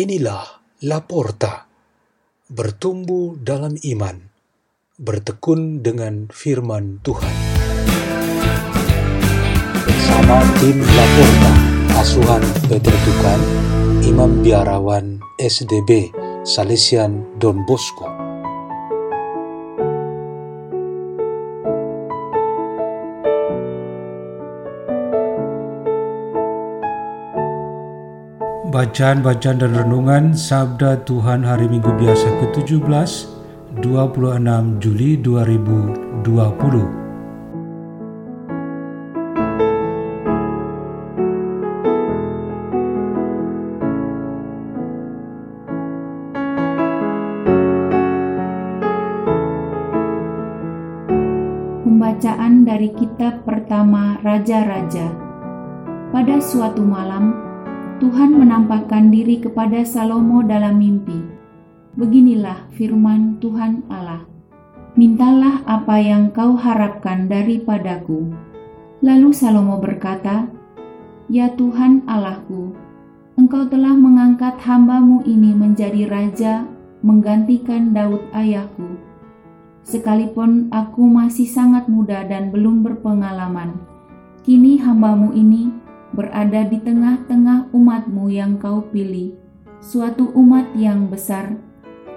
Inilah Laporta, bertumbuh dalam iman, bertekun dengan firman Tuhan. Bersama tim Laporta, asuhan Peter Tukan, Imam Biarawan SDB, Salesian Don Bosco. Bacaan-bacaan dan renungan Sabda Tuhan Hari Minggu Biasa ke-17, 26 Juli 2020. Pembacaan dari kitab pertama Raja-Raja. Pada suatu malam, Tuhan menampakkan diri kepada Salomo dalam mimpi. Beginilah firman Tuhan Allah. Mintalah apa yang kau harapkan daripadaku. Lalu Salomo berkata, Ya Tuhan Allahku, Engkau telah mengangkat hambamu ini menjadi raja menggantikan Daud ayahku. Sekalipun aku masih sangat muda dan belum berpengalaman, kini hambamu ini berada di tengah-tengah umatmu yang kau pilih, suatu umat yang besar,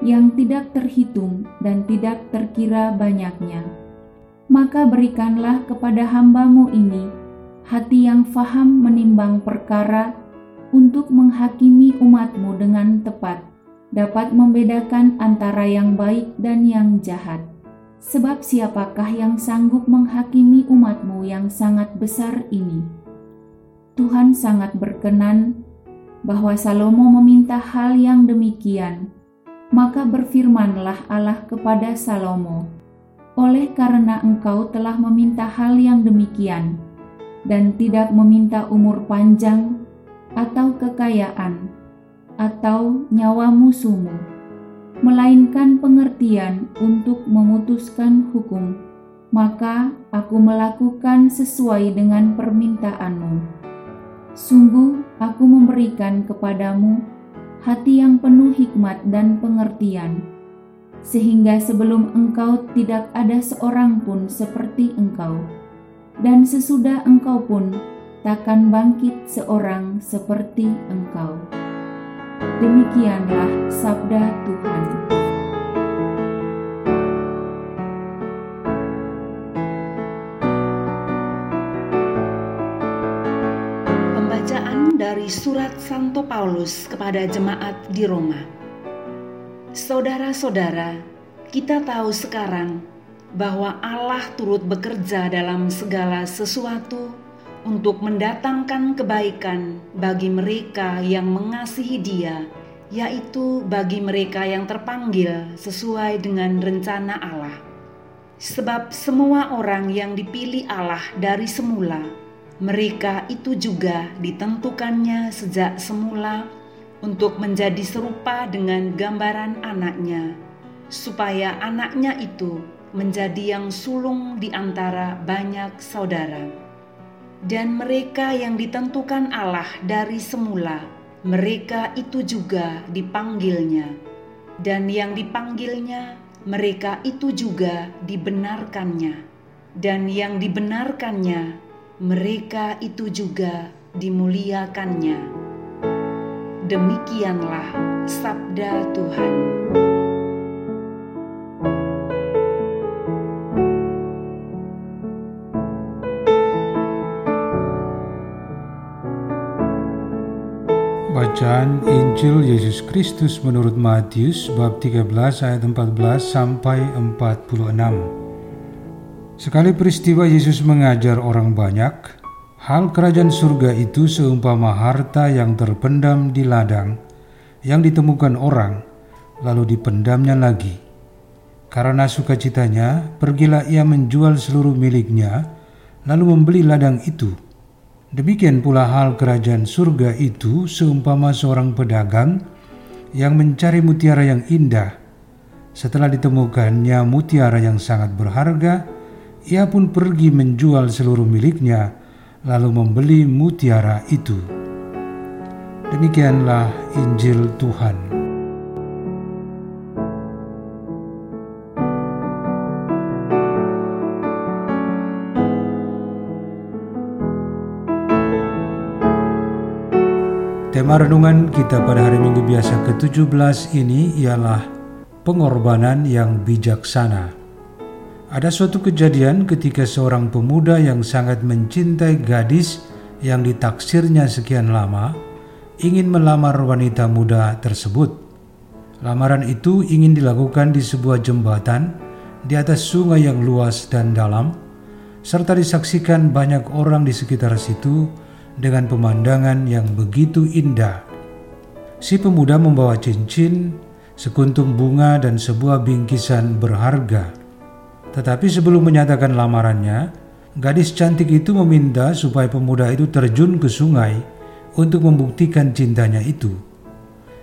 yang tidak terhitung dan tidak terkira banyaknya. Maka berikanlah kepada hambamu ini hati yang faham menimbang perkara untuk menghakimi umatmu dengan tepat, dapat membedakan antara yang baik dan yang jahat. Sebab siapakah yang sanggup menghakimi umatmu yang sangat besar ini?' Tuhan sangat berkenan bahwa Salomo meminta hal yang demikian. Maka berfirmanlah Allah kepada Salomo, "Oleh karena engkau telah meminta hal yang demikian dan tidak meminta umur panjang atau kekayaan atau nyawa musuhmu, melainkan pengertian untuk memutuskan hukum, maka aku melakukan sesuai dengan permintaanmu." Sungguh, aku memberikan kepadamu hati yang penuh hikmat dan pengertian, sehingga sebelum engkau tidak ada seorang pun seperti engkau, dan sesudah engkau pun takkan bangkit seorang seperti engkau. Demikianlah sabda Tuhan. Dari surat Santo Paulus kepada jemaat di Roma. Saudara-saudara, kita tahu sekarang bahwa Allah turut bekerja dalam segala sesuatu untuk mendatangkan kebaikan bagi mereka yang mengasihi Dia, yaitu bagi mereka yang terpanggil sesuai dengan rencana Allah. Sebab semua orang yang dipilih Allah dari semula mereka itu juga ditentukannya sejak semula untuk menjadi serupa dengan gambaran anaknya, supaya anaknya itu menjadi yang sulung di antara banyak saudara. Dan mereka yang ditentukan Allah dari semula, mereka itu juga dipanggilnya. Dan yang dipanggilnya, mereka itu juga dibenarkannya. Dan yang dibenarkannya, mereka itu juga dimuliakannya. Demikianlah sabda Tuhan. Bacaan Injil Yesus Kristus menurut Matius bab 13 ayat 14 sampai 46. Sekali peristiwa Yesus mengajar orang banyak, hal kerajaan surga itu seumpama harta yang terpendam di ladang, yang ditemukan orang, lalu dipendamnya lagi. Karena sukacitanya, pergilah ia menjual seluruh miliknya, lalu membeli ladang itu. Demikian pula hal kerajaan surga itu seumpama seorang pedagang yang mencari mutiara yang indah. Setelah ditemukannya mutiara yang sangat berharga, ia pun pergi menjual seluruh miliknya, lalu membeli mutiara itu. Demikianlah Injil Tuhan. Tema renungan kita pada hari Minggu biasa ke-17 ini ialah pengorbanan yang bijaksana. Ada suatu kejadian ketika seorang pemuda yang sangat mencintai gadis yang ditaksirnya sekian lama ingin melamar wanita muda tersebut. Lamaran itu ingin dilakukan di sebuah jembatan di atas sungai yang luas dan dalam, serta disaksikan banyak orang di sekitar situ dengan pemandangan yang begitu indah. Si pemuda membawa cincin, sekuntum bunga, dan sebuah bingkisan berharga tetapi sebelum menyatakan lamarannya, gadis cantik itu meminta supaya pemuda itu terjun ke sungai untuk membuktikan cintanya itu.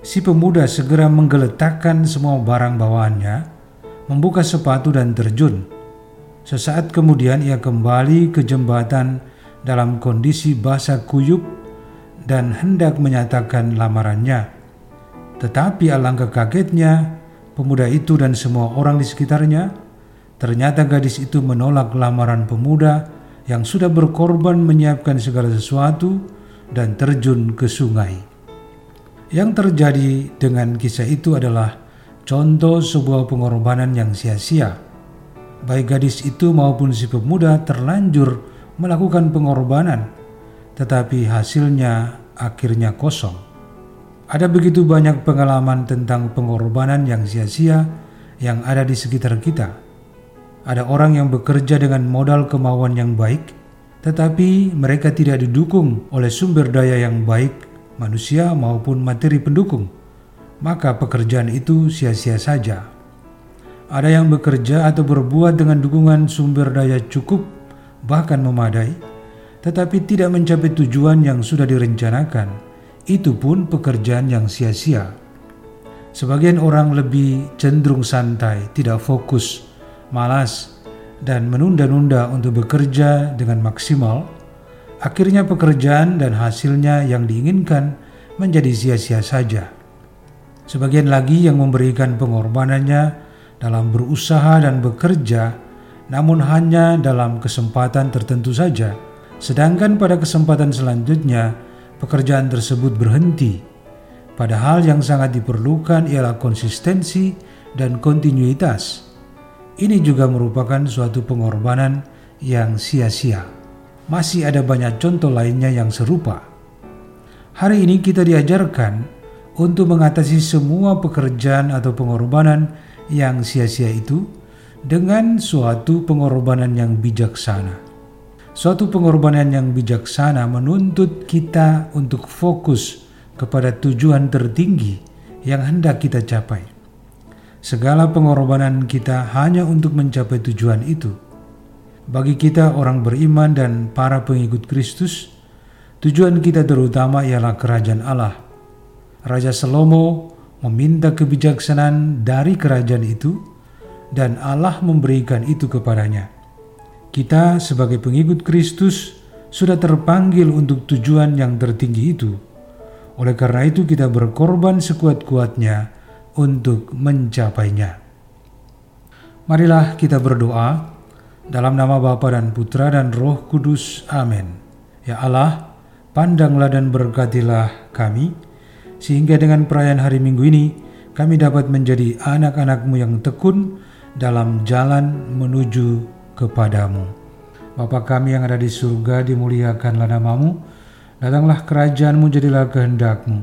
Si pemuda segera menggeletakkan semua barang bawaannya, membuka sepatu dan terjun. Sesaat kemudian ia kembali ke jembatan dalam kondisi basah kuyup dan hendak menyatakan lamarannya. Tetapi alangkah kagetnya, pemuda itu dan semua orang di sekitarnya Ternyata gadis itu menolak lamaran pemuda yang sudah berkorban menyiapkan segala sesuatu dan terjun ke sungai. Yang terjadi dengan kisah itu adalah contoh sebuah pengorbanan yang sia-sia. Baik gadis itu maupun si pemuda terlanjur melakukan pengorbanan, tetapi hasilnya akhirnya kosong. Ada begitu banyak pengalaman tentang pengorbanan yang sia-sia yang ada di sekitar kita ada orang yang bekerja dengan modal kemauan yang baik, tetapi mereka tidak didukung oleh sumber daya yang baik, manusia maupun materi pendukung. Maka pekerjaan itu sia-sia saja. Ada yang bekerja atau berbuat dengan dukungan sumber daya cukup, bahkan memadai, tetapi tidak mencapai tujuan yang sudah direncanakan. Itu pun pekerjaan yang sia-sia. Sebagian orang lebih cenderung santai, tidak fokus, malas, dan menunda-nunda untuk bekerja dengan maksimal, akhirnya pekerjaan dan hasilnya yang diinginkan menjadi sia-sia saja. Sebagian lagi yang memberikan pengorbanannya dalam berusaha dan bekerja, namun hanya dalam kesempatan tertentu saja, sedangkan pada kesempatan selanjutnya pekerjaan tersebut berhenti. Padahal yang sangat diperlukan ialah konsistensi dan kontinuitas ini juga merupakan suatu pengorbanan yang sia-sia. Masih ada banyak contoh lainnya yang serupa. Hari ini kita diajarkan untuk mengatasi semua pekerjaan atau pengorbanan yang sia-sia itu dengan suatu pengorbanan yang bijaksana. Suatu pengorbanan yang bijaksana menuntut kita untuk fokus kepada tujuan tertinggi yang hendak kita capai. Segala pengorbanan kita hanya untuk mencapai tujuan itu. Bagi kita orang beriman dan para pengikut Kristus, tujuan kita terutama ialah kerajaan Allah. Raja Salomo meminta kebijaksanaan dari kerajaan itu dan Allah memberikan itu kepadanya. Kita sebagai pengikut Kristus sudah terpanggil untuk tujuan yang tertinggi itu. Oleh karena itu kita berkorban sekuat-kuatnya untuk mencapainya. Marilah kita berdoa dalam nama Bapa dan Putra dan Roh Kudus. Amin. Ya Allah, pandanglah dan berkatilah kami, sehingga dengan perayaan hari Minggu ini kami dapat menjadi anak-anakmu yang tekun dalam jalan menuju kepadamu. Bapa kami yang ada di surga, dimuliakanlah namamu, datanglah kerajaanmu, jadilah kehendakmu,